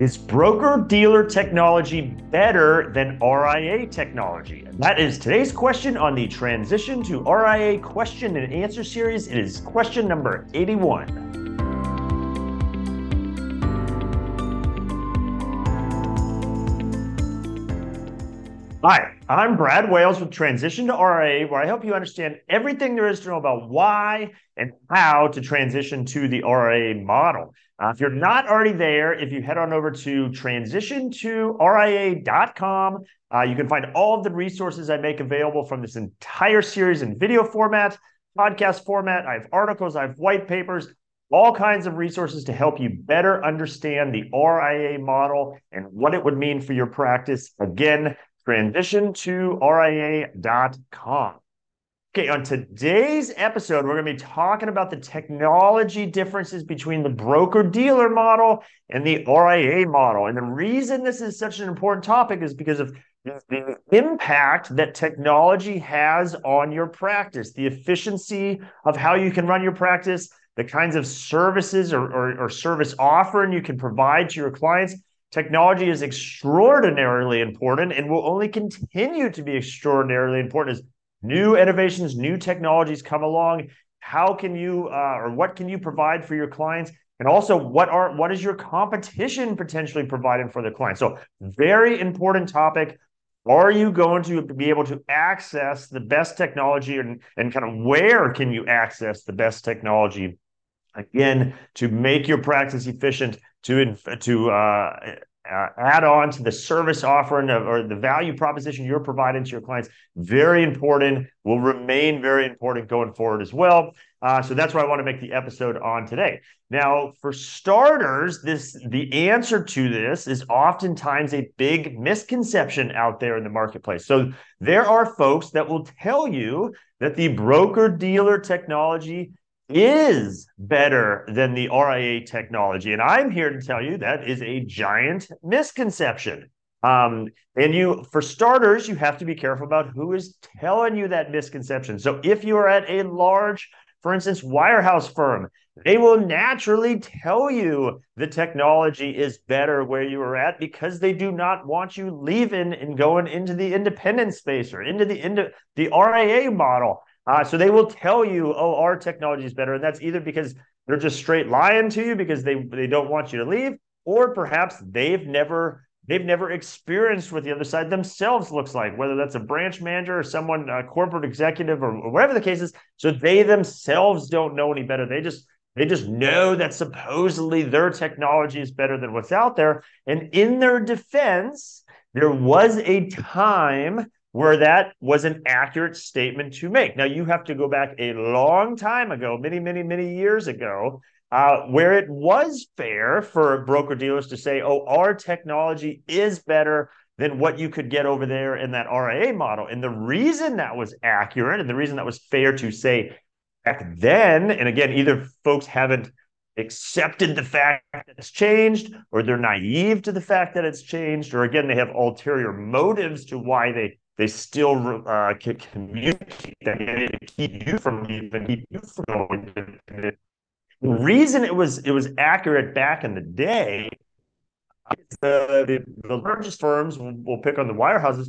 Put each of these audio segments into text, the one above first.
Is broker dealer technology better than RIA technology? That is today's question on the transition to RIA question and answer series. It is question number 81. Hi, I'm Brad Wales with Transition to RIA, where I help you understand everything there is to know about why and how to transition to the RIA model. Uh, if you're not already there, if you head on over to transitiontoria.com, uh, you can find all of the resources I make available from this entire series in video format, podcast format. I have articles, I have white papers, all kinds of resources to help you better understand the RIA model and what it would mean for your practice. Again, transition to RIA.com. Okay, on today's episode, we're going to be talking about the technology differences between the broker dealer model and the RIA model. And the reason this is such an important topic is because of the impact that technology has on your practice, the efficiency of how you can run your practice, the kinds of services or, or, or service offering you can provide to your clients, Technology is extraordinarily important and will only continue to be extraordinarily important as new innovations, new technologies come along. How can you uh, or what can you provide for your clients? And also, what are what is your competition potentially providing for their clients? So, very important topic. Are you going to be able to access the best technology and, and kind of where can you access the best technology? Again, to make your practice efficient, to to uh, uh, add on to the service offering of, or the value proposition you're providing to your clients. Very important. Will remain very important going forward as well. Uh, so that's why I want to make the episode on today. Now, for starters, this the answer to this is oftentimes a big misconception out there in the marketplace. So there are folks that will tell you that the broker dealer technology is better than the RIA technology. And I'm here to tell you that is a giant misconception. Um, and you, for starters, you have to be careful about who is telling you that misconception. So if you are at a large, for instance, wirehouse firm, they will naturally tell you the technology is better where you are at because they do not want you leaving and going into the independent space or into the into the RIA model. Uh, so they will tell you, oh, our technology is better. And that's either because they're just straight lying to you because they, they don't want you to leave, or perhaps they've never they've never experienced what the other side themselves looks like, whether that's a branch manager or someone, a corporate executive, or, or whatever the case is. So they themselves don't know any better. They just they just know that supposedly their technology is better than what's out there. And in their defense, there was a time where that was an accurate statement to make. Now, you have to go back a long time ago, many, many, many years ago, uh, where it was fair for broker dealers to say, oh, our technology is better than what you could get over there in that RIA model. And the reason that was accurate and the reason that was fair to say back then, and again, either folks haven't accepted the fact that it's changed, or they're naive to the fact that it's changed, or again, they have ulterior motives to why they they still uh, can communicate that to keep you from leaving, keep you from going. The reason it was it was accurate back in the day, the, the, the largest firms will pick on the wirehouses,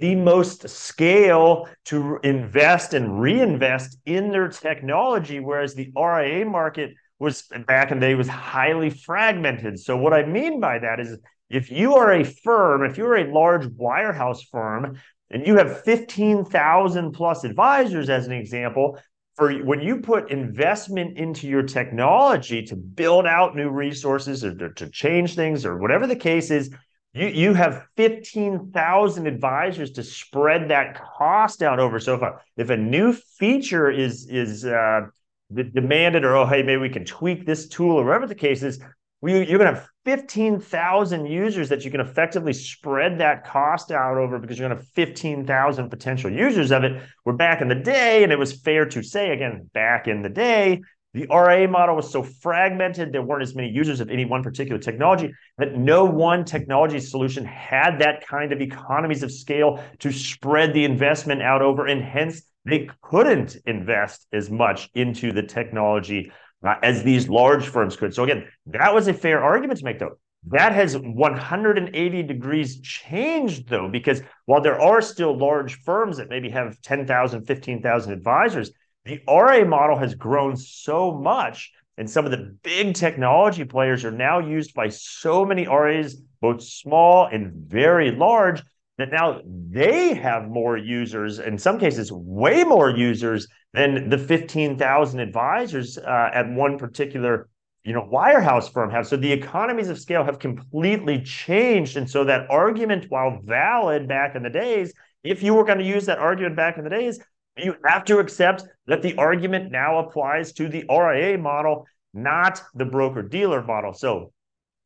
the most scale to invest and reinvest in their technology, whereas the RIA market was back in the day was highly fragmented. So what I mean by that is if you are a firm, if you're a large wirehouse firm and you have 15,000 plus advisors as an example, for when you put investment into your technology to build out new resources or to change things or whatever the case is, you, you have 15,000 advisors to spread that cost out over. So a, if a new feature is, is uh, demanded or, oh, hey, maybe we can tweak this tool or whatever the case is, you're going to have 15,000 users that you can effectively spread that cost out over because you're going to have 15,000 potential users of it. We're back in the day, and it was fair to say, again, back in the day, the RA model was so fragmented, there weren't as many users of any one particular technology that no one technology solution had that kind of economies of scale to spread the investment out over, and hence they couldn't invest as much into the technology uh, as these large firms could. So again, that was a fair argument to make, though. That has 180 degrees changed, though, because while there are still large firms that maybe have 10,000, 15,000 advisors, the RA model has grown so much. And some of the big technology players are now used by so many RAs, both small and very large, that now they have more users, in some cases, way more users than the 15,000 advisors uh, at one particular you know wirehouse firm have. So the economies of scale have completely changed. And so that argument while valid back in the days if you were going to use that argument back in the days you have to accept that the argument now applies to the RIA model not the broker dealer model. So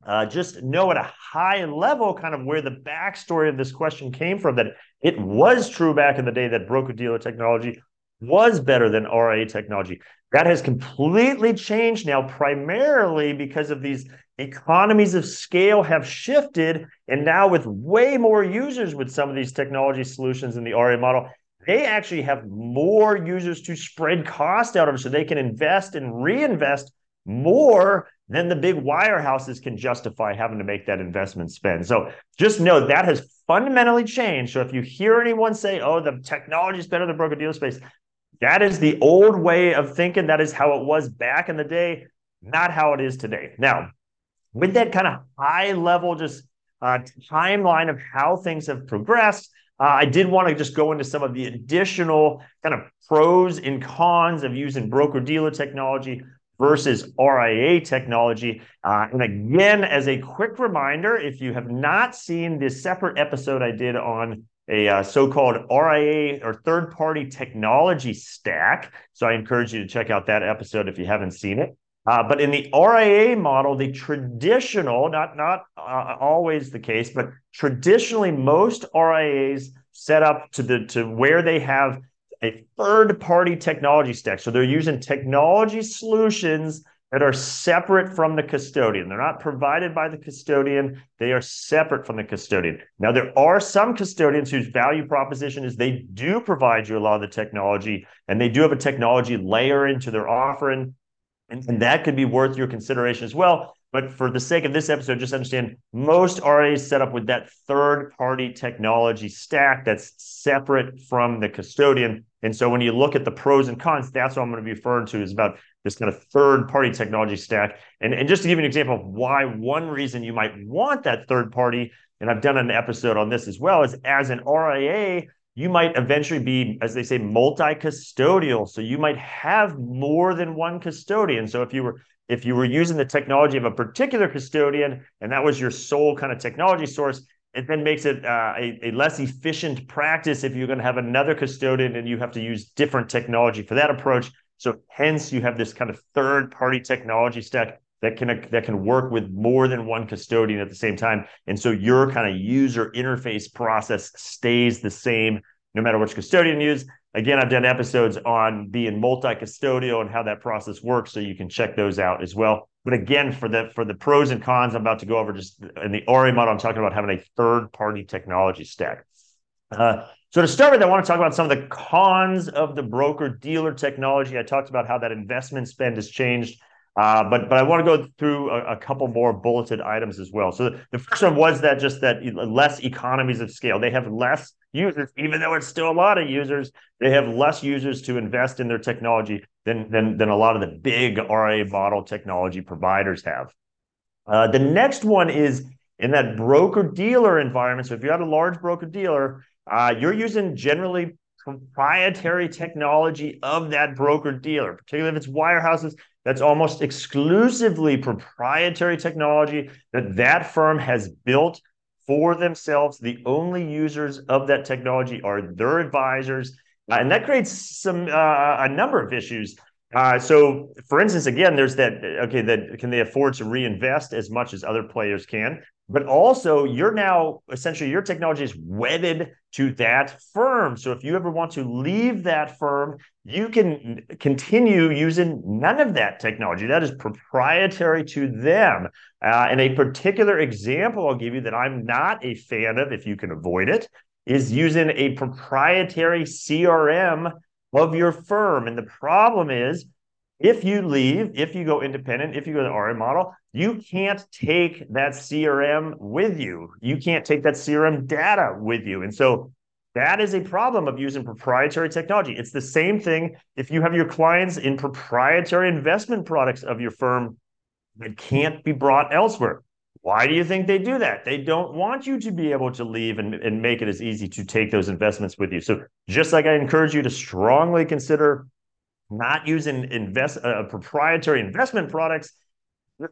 uh, just know at a high level kind of where the backstory of this question came from that it was true back in the day that broker dealer technology was better than RIA technology. That has completely changed now, primarily because of these economies of scale have shifted. And now, with way more users with some of these technology solutions in the RIA model, they actually have more users to spread cost out of so they can invest and reinvest more than the big wirehouses can justify having to make that investment spend. So just know that has fundamentally changed. So if you hear anyone say, oh, the technology is better than broker dealer space, that is the old way of thinking. That is how it was back in the day, not how it is today. Now, with that kind of high level, just uh, timeline of how things have progressed, uh, I did want to just go into some of the additional kind of pros and cons of using broker dealer technology versus RIA technology. Uh, and again, as a quick reminder, if you have not seen this separate episode I did on a uh, so-called RIA or third-party technology stack. So I encourage you to check out that episode if you haven't seen it. Uh, but in the RIA model, the traditional, not not uh, always the case, but traditionally most RIAs set up to the to where they have a third-party technology stack. So they're using technology solutions that are separate from the custodian. They're not provided by the custodian, they are separate from the custodian. Now, there are some custodians whose value proposition is they do provide you a lot of the technology and they do have a technology layer into their offering. And, and that could be worth your consideration as well. But for the sake of this episode, just understand most RAs set up with that third party technology stack that's separate from the custodian. And so when you look at the pros and cons, that's what I'm going to be referring to is about this kind of third party technology stack. And, and just to give you an example of why one reason you might want that third party, and I've done an episode on this as well, is as an RIA, you might eventually be, as they say, multi custodial. So you might have more than one custodian. So if you were if you were using the technology of a particular custodian and that was your sole kind of technology source, it then makes it uh, a, a less efficient practice if you're going to have another custodian and you have to use different technology for that approach. So hence you have this kind of third party technology stack that can that can work with more than one custodian at the same time. And so your kind of user interface process stays the same no matter which custodian you use. Again, I've done episodes on being multi-custodial and how that process works, so you can check those out as well. But again, for the for the pros and cons, I'm about to go over just in the RA model. I'm talking about having a third-party technology stack. Uh, so to start with, I want to talk about some of the cons of the broker dealer technology. I talked about how that investment spend has changed. Uh, but but I want to go through a, couple more bulleted items as well. So the first one was that just that less economies of scale. They have less users, even though it's still a lot of users. They have less users to invest in their technology than than than a lot of the big RA model technology providers have. Uh, the next one is in that broker dealer environment. So if you have a large broker dealer, uh, you're using generally proprietary technology of that broker dealer, particularly if it's wirehouses that's almost exclusively proprietary technology that that firm has built for themselves. The only users of that technology are their advisors. Uh, and that creates some uh, a number of issues. Uh, so, for instance, again, there's that. Okay, that can they afford to reinvest as much as other players can? but also you're now essentially your technology is wedded to that firm. So if you ever want to leave that firm, you can continue using none of that technology. That is proprietary to them. Uh, and a particular example I'll give you that I'm not a fan of, if you can avoid it, is using a proprietary CRM of your firm. And the problem is if you leave, if you go independent, if you go to the RA model, you can't take that CRM with you. You can't take that CRM data with you. And so that is a problem of using proprietary technology. It's the same thing if you have your clients in proprietary investment products of your firm that can't be brought elsewhere. Why do you think they do that? They don't want you to be able to leave and, and make it as easy to take those investments with you. So just like I encourage you to strongly consider not using invest uh, proprietary investment products,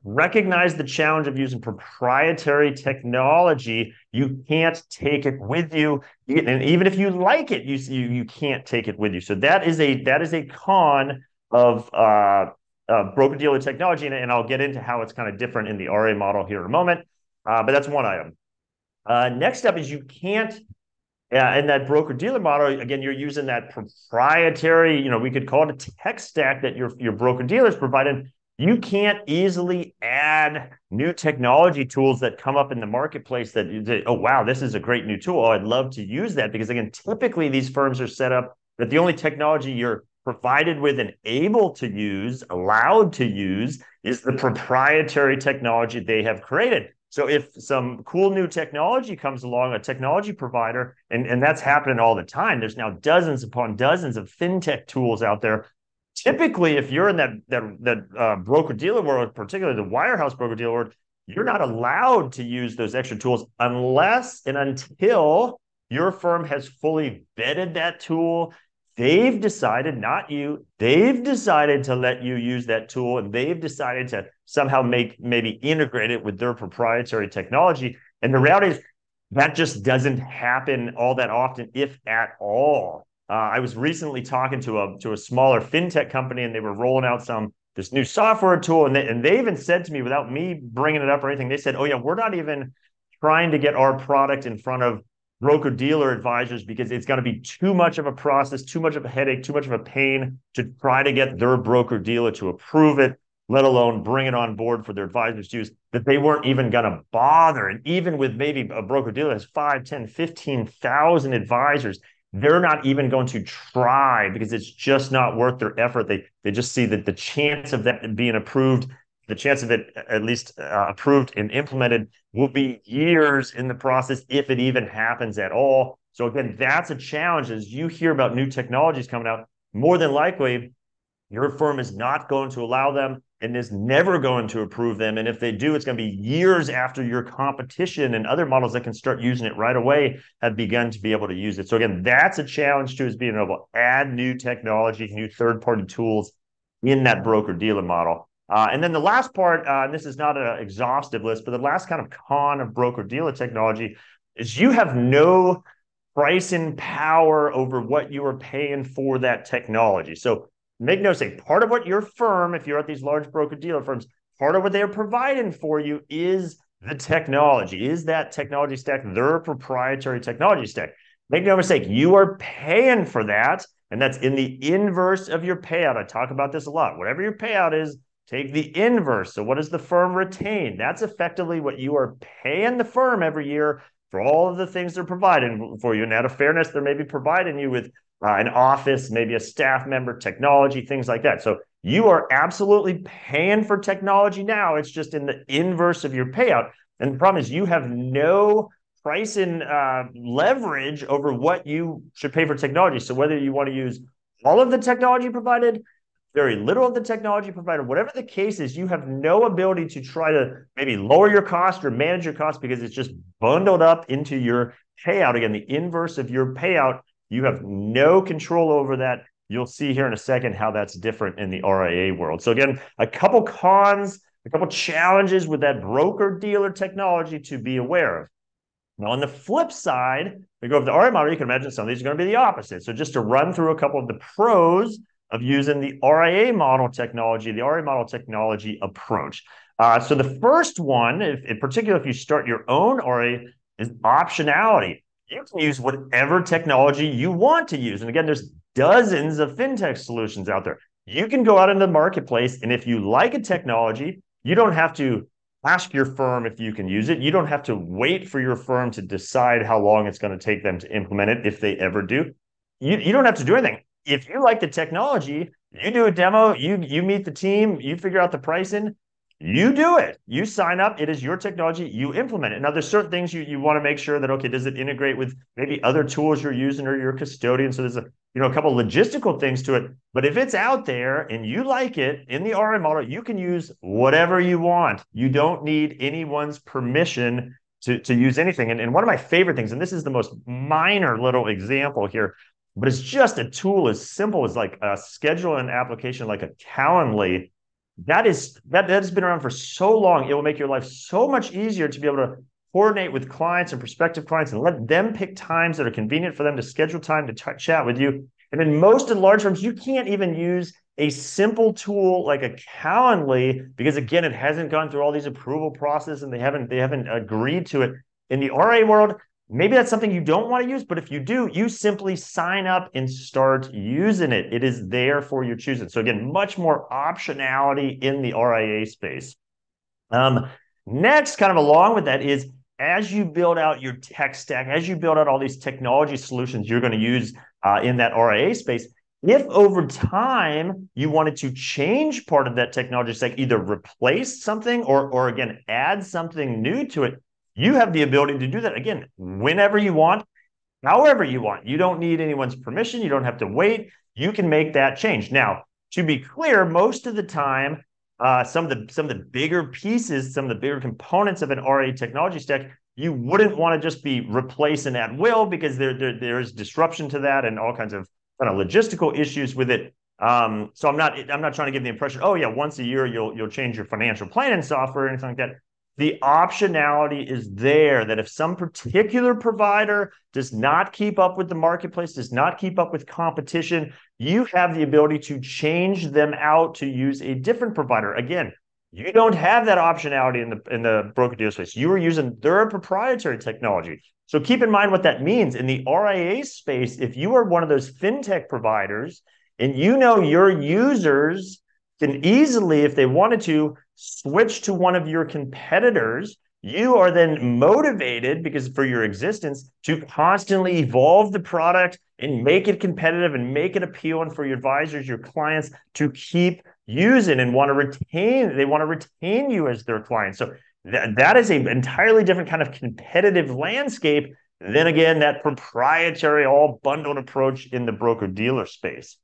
recognize the challenge of using proprietary technology. You can't take it with you, and even if you like it, you you, you can't take it with you. So that is a that is a con of uh, uh, broker dealer technology, and, I'll get into how it's kind of different in the RA model here in a moment. Uh, but that's one item. Uh, next up is you can't. In that broker dealer model, again, you're using that proprietary, you know, we could call it a tech stack that your your broker dealers provided you can't easily add new technology tools that come up in the marketplace that you say, oh wow this is a great new tool i'd love to use that because again typically these firms are set up that the only technology you're provided with and able to use allowed to use is the proprietary technology they have created so if some cool new technology comes along a technology provider and, and that's happening all the time there's now dozens upon dozens of fintech tools out there typically if you're in that that that uh, broker dealer world, particularly the wirehouse broker dealer world, you're not allowed to use those extra tools unless and until your firm has fully vetted that tool. They've decided, not you, they've decided to let you use that tool and they've decided to somehow make maybe integrate it with their proprietary technology. And the reality is that just doesn't happen all that often, if at all. Uh, I was recently talking to a to a smaller fintech company, and they were rolling out some this new software tool, and they, and they even said to me without me bringing it up or anything, they said, "Oh yeah, we're not even trying to get our product in front of broker dealer advisors because it's going to be too much of a process, too much of a headache, too much of a pain to try to get their broker dealer to approve it." let alone bring it on board for their advisors to use, that they weren't even going to bother. And even with maybe a broker dealer has 5, 10, 15,000 advisors, they're not even going to try because it's just not worth their effort. They they just see that the chance of that being approved, the chance of it at least uh, approved and implemented will be years in the process if it even happens at all. So again, that's a challenge as you hear about new technologies coming out. More than likely, your firm is not going to allow them and is never going to approve them. And if they do, it's going to be years after your competition and other models that can start using it right away have begun to be able to use it. So again, that's a challenge too, is being able to add new technology, new third-party tools in that broker dealer model. Uh, and then the last part, uh, and this is not an exhaustive list, but the last kind of con of broker dealer technology is you have no pricing power over what you are paying for that technology. So make no mistake, part of what your firm, if you're at these large broker dealer firms, part of what they're providing for you is the technology, is that technology stack, their proprietary technology stack. Make no mistake, you are paying for that. And that's in the inverse of your payout. I talk about this a lot. Whatever your payout is, take the inverse. So, what does the firm retain? That's effectively what you are paying the firm every year for all of the things they're providing for you. And out of fairness, they're maybe providing you with uh, an office, maybe a staff member, technology, things like that. So you are absolutely paying for technology now. It's just in the inverse of your payout. And the problem is you have no pricing uh, leverage over what you should pay for technology. So whether you want to use all of the technology provided, very little of the technology provider, whatever the case is, you have no ability to try to maybe lower your cost or manage your cost because it's just bundled up into your payout. Again, the inverse of your payout you have no control over that. You'll see here in a second how that's different in the RIA world. So again, a couple cons, a couple challenges with that broker dealer technology to be aware of. Now, on the flip side, we go over the RIA model, you can imagine some of these are going to be the opposite. So just to run through a couple of the pros of using the RIA model technology, the RIA model technology approach. Uh, so the first one, if, in particular, if you start your own RIA, is optionality you can use whatever technology you want to use. And again, there's dozens of fintech solutions out there. You can go out into the marketplace, and if you like a technology, you don't have to ask your firm if you can use it. You don't have to wait for your firm to decide how long it's going to take them to implement it if they ever do. You, you don't have to do anything. If you like the technology, You do a demo, you you meet the team, you figure out the pricing, you do it. You sign up. It is your technology. You implement it. Now, there's certain things you, you want to make sure that okay, does it integrate with maybe other tools you're using or your custodian? So there's a you know a couple logistical things to it. But if it's out there and you like it in the RA model, you can use whatever you want. You don't need anyone's permission to, to use anything. And, and one of my favorite things, and this is the most minor little example here, but it's just a tool as simple as like a schedule and application like a Calendly. That is that that has been around for so long it will make your life so much easier to be able to coordinate with clients and prospective clients and let them pick times that are convenient for them to schedule time to t- chat with you. And in most the large firms you can't even use a simple tool like a calendly because again it hasn't gone through all these approval process and they haven't they haven't agreed to it. In the ra world Maybe that's something you don't want to use, but if you do, you simply sign up and start using it. It is there for your choosing. So again, much more optionality in the RIA space. Um, next, kind of along with that is as you build out your tech stack, as you build out all these technology solutions you're going to use uh, in that RIA space, if over time you wanted to change part of that technology stack, either replace something or, or again, add something new to it, you have the ability to do that again whenever you want, however you want. You don't need anyone's permission. You don't have to wait. You can make that change. Now, to be clear, most of the time, uh, some of the some of the bigger pieces, some of the bigger components of an RA technology stack, you wouldn't want to just be replacing at will because there, there there's disruption to that and all kinds of kind of logistical issues with it. Um, so I'm not I'm not trying to give the impression, oh yeah, once a year you'll you'll change your financial planning software or anything like that the optionality is there that if some particular provider does not keep up with the marketplace, does not keep up with competition, you have the ability to change them out to use a different provider. Again, you don't have that optionality in the in the broker dealer space. You are using their proprietary technology. So keep in mind what that means in the RIA space. If you are one of those fintech providers and you know your users can easily, if they wanted to, switch to one of your competitors, you are then motivated because for your existence to constantly evolve the product and make it competitive and make it appealing for your advisors, your clients to keep using and want to retain. They want to retain you as their client. So th- that is an entirely different kind of competitive landscape than again that proprietary all bundled approach in the broker dealer space.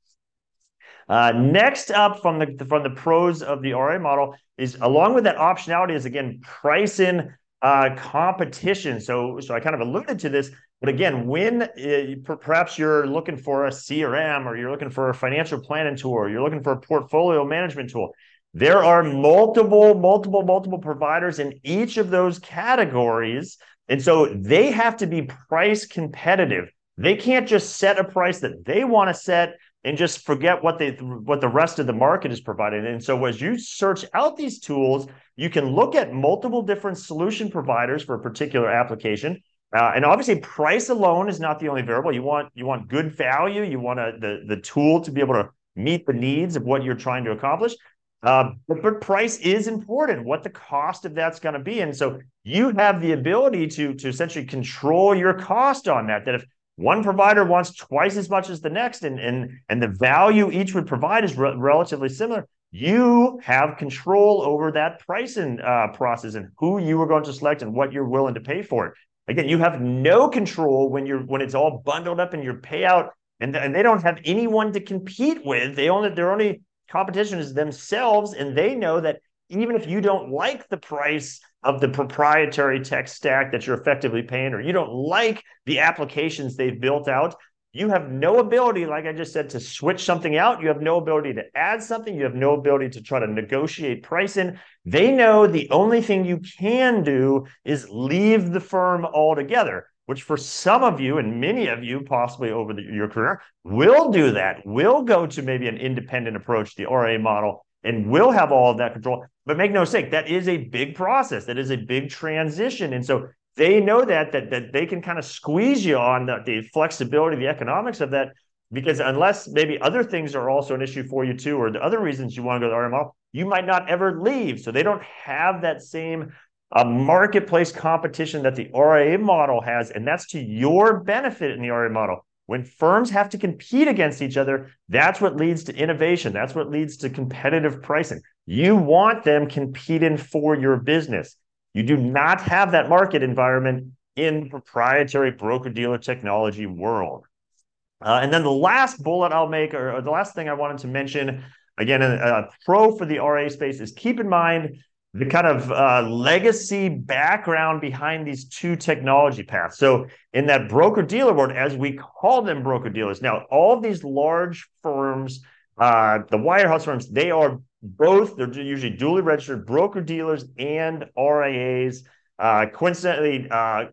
Uh, next up from the from the pros of the RA model is along with that optionality is again pricing uh, competition. So so I kind of alluded to this, but again, when uh, perhaps you're looking for a CRM or you're looking for a financial planning tool, or you're looking for a portfolio management tool, there are multiple, multiple, multiple providers in each of those categories. And so they have to be price competitive. They can't just set a price that they want to set and just forget what they what the rest of the market is providing. And so as you search out these tools, you can look at multiple different solution providers for a particular application. Uh, and obviously, price alone is not the only variable. You want you want good value. You want a, the the tool to be able to meet the needs of what you're trying to accomplish. Uh, but, but price is important. What the cost of that's going to be, and so you have the ability to to essentially control your cost on that. That if one provider wants twice as much as the next and and and the value each would provide is re- relatively similar. You have control over that pricing uh, process and who you are going to select and what you're willing to pay for it. Again you have no control when you're when it's all bundled up in your payout and, and they don't have anyone to compete with. They only their only competition is themselves and they know that even if you don't like the price of the proprietary tech stack that you're effectively paying, or you don't like the applications they've built out, you have no ability, like I just said, to switch something out. You have no ability to add something. You have no ability to try to negotiate pricing. They know the only thing you can do is leave the firm altogether, which for some of you and many of you, possibly over the, your career, will do that, will go to maybe an independent approach, the RA model, and will have all of that control. But make no mistake, that is a big process. That is a big transition. And so they know that that that they can kind of squeeze you on the, the flexibility, the economics of that. Because unless maybe other things are also an issue for you too, or the other reasons you want to go to RML, you might not ever leave. So they don't have that same uh, marketplace competition that the RIA model has, and that's to your benefit in the RIA model. When firms have to compete against each other, that's what leads to innovation. That's what leads to competitive pricing. You want them competing for your business. You do not have that market environment in the proprietary broker dealer technology world. Uh, and then the last bullet I'll make, or, or, the last thing I wanted to mention, again, a, a pro for the RA space is keep in mind the kind of uh, legacy background behind these two technology paths. So, in that broker dealer world, as we call them broker dealers, now all these large firms, uh, the wirehouse firms, they are both, they're usually duly registered broker dealers and RIAs. Uh, coincidentally, uh,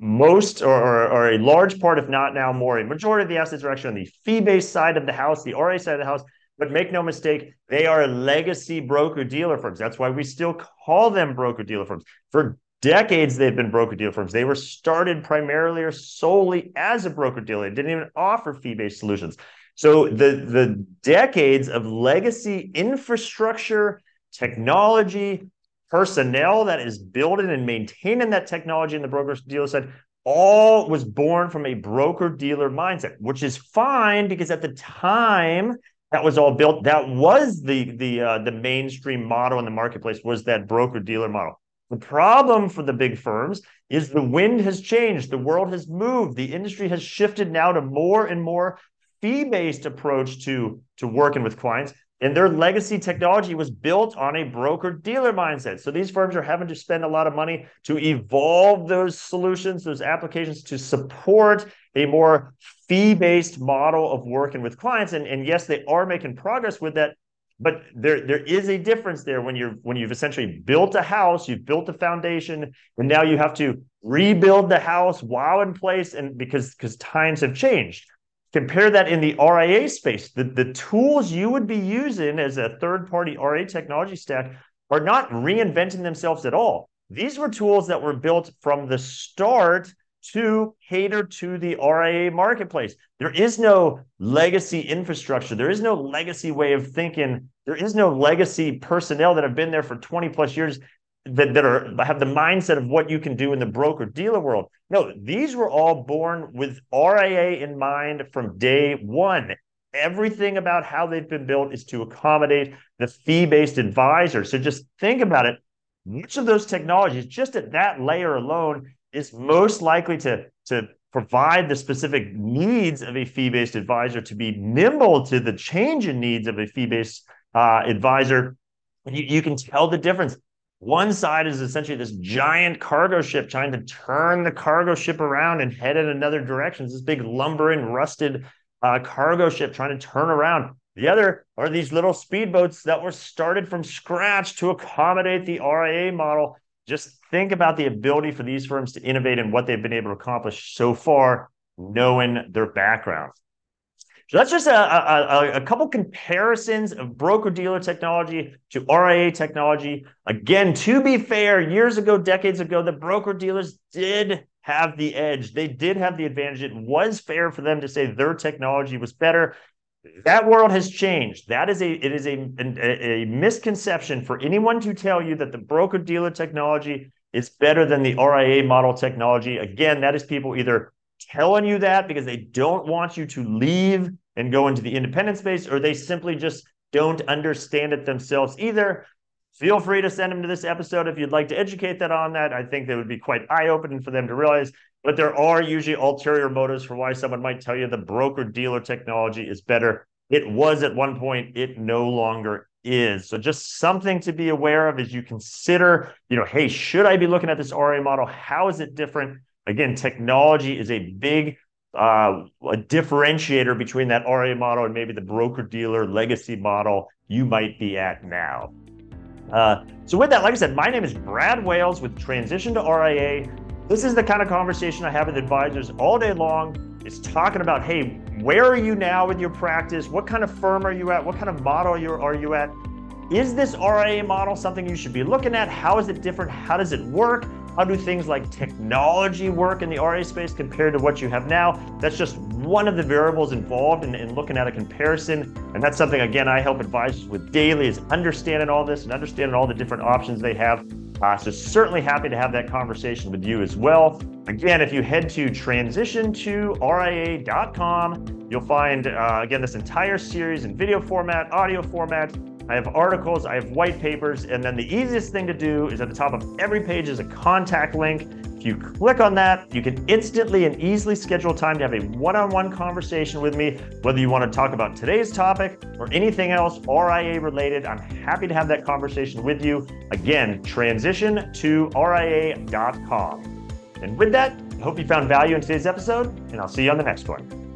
most or, or, or, a large part, if not now more, a majority of the assets are actually on the fee based side of the house, the RA side of the house. But make no mistake, they are legacy broker dealer firms. That's why we still call them broker dealer firms. For decades, they've been broker dealer firms. They were started primarily or solely as a broker dealer. They didn't even offer fee based solutions. So the, the decades of legacy infrastructure, technology, personnel that is building and maintaining that technology in the broker dealer side all was born from a broker dealer mindset, which is fine because at the time that was all built. That was the the uh, the mainstream model in the marketplace was that broker dealer model. The problem for the big firms is the wind has changed. The world has moved. The industry has shifted now to more and more fee-based approach to to working with clients. And their legacy technology was built on a broker dealer mindset. So these firms are having to spend a lot of money to evolve those solutions, those applications to support a more fee based model of working with clients. And, and yes, they are making progress with that. But there, there is a difference there when you're when you've essentially built a house, you've built a foundation, and now you have to rebuild the house while in place, and because because times have changed. Compare that in the RIA space. The, the tools you would be using as a third party RIA technology stack are not reinventing themselves at all. These were tools that were built from the start to cater to the RIA marketplace. There is no legacy infrastructure. There is no legacy way of thinking. There is no legacy personnel that have been there for 20 plus years that, that are have the mindset of what you can do in the broker dealer world. No, these were all born with RIA in mind from day one. Everything about how they've been built is to accommodate the fee-based advisor. So just think about it. Which of those technologies, just at that layer alone, is most likely to, to provide the specific needs of a fee-based advisor to be nimble to the change in needs of a fee-based uh, advisor. And you, you can tell the difference. One side is essentially this giant cargo ship trying to turn the cargo ship around and head in another direction. It's this big lumbering, rusted uh, cargo ship trying to turn around. The other are these little speedboats that were started from scratch to accommodate the RIA model just think about the ability for these firms to innovate and what they've been able to accomplish so far, knowing their background. So that's just a, a, a couple comparisons of broker dealer technology to RIA technology. Again, to be fair, years ago, decades ago, the broker dealers did have the edge. They did have the advantage. It was fair for them to say their technology was better that world has changed. That is a it is a, a, a misconception for anyone to tell you that the broker dealer technology is better than the RIA model technology. Again, that is people either telling you that because they don't want you to leave and go into the independent space, or they simply just don't understand it themselves either. Feel free to send them to this episode if you'd like to educate that on that. I think that would be quite eye-opening for them to realize but there are usually ulterior motives for why someone might tell you the broker dealer technology is better. It was at one point, it no longer is. So just something to be aware of as you consider, you know, hey, should I be looking at this RA model? How is it different? Again, technology is a big uh, a differentiator between that RA model and maybe the broker dealer legacy model you might be at now. Uh, so with that, like I said, my name is Brad Wales with Transition to RIA. This is the kind of conversation I have with advisors all day long. It's talking about, hey, where are you now with your practice? What kind of firm are you at? What kind of model are you at? Is this RIA model something you should be looking at? How is it different? How does it work? How do things like technology work in the RIA space compared to what you have now? That's just one of the variables involved in, in, looking at a comparison. And that's something, again, I help advisors with daily is understanding all this and understanding all the different options they have Uh, so certainly happy to have that conversation with you as well. Again, if you head to transitiontoria.com, you'll find, uh, again, this entire series in video format, audio format. I have articles, I have white papers, and then the easiest thing to do is at the top of every page is a contact link. If you click on that, you can instantly and easily schedule time to have a one on one conversation with me, whether you want to talk about today's topic or anything else RIA related. I'm happy to have that conversation with you. Again, transition to RIA.com. And with that, I hope you found value in today's episode, and I'll see you on the next one.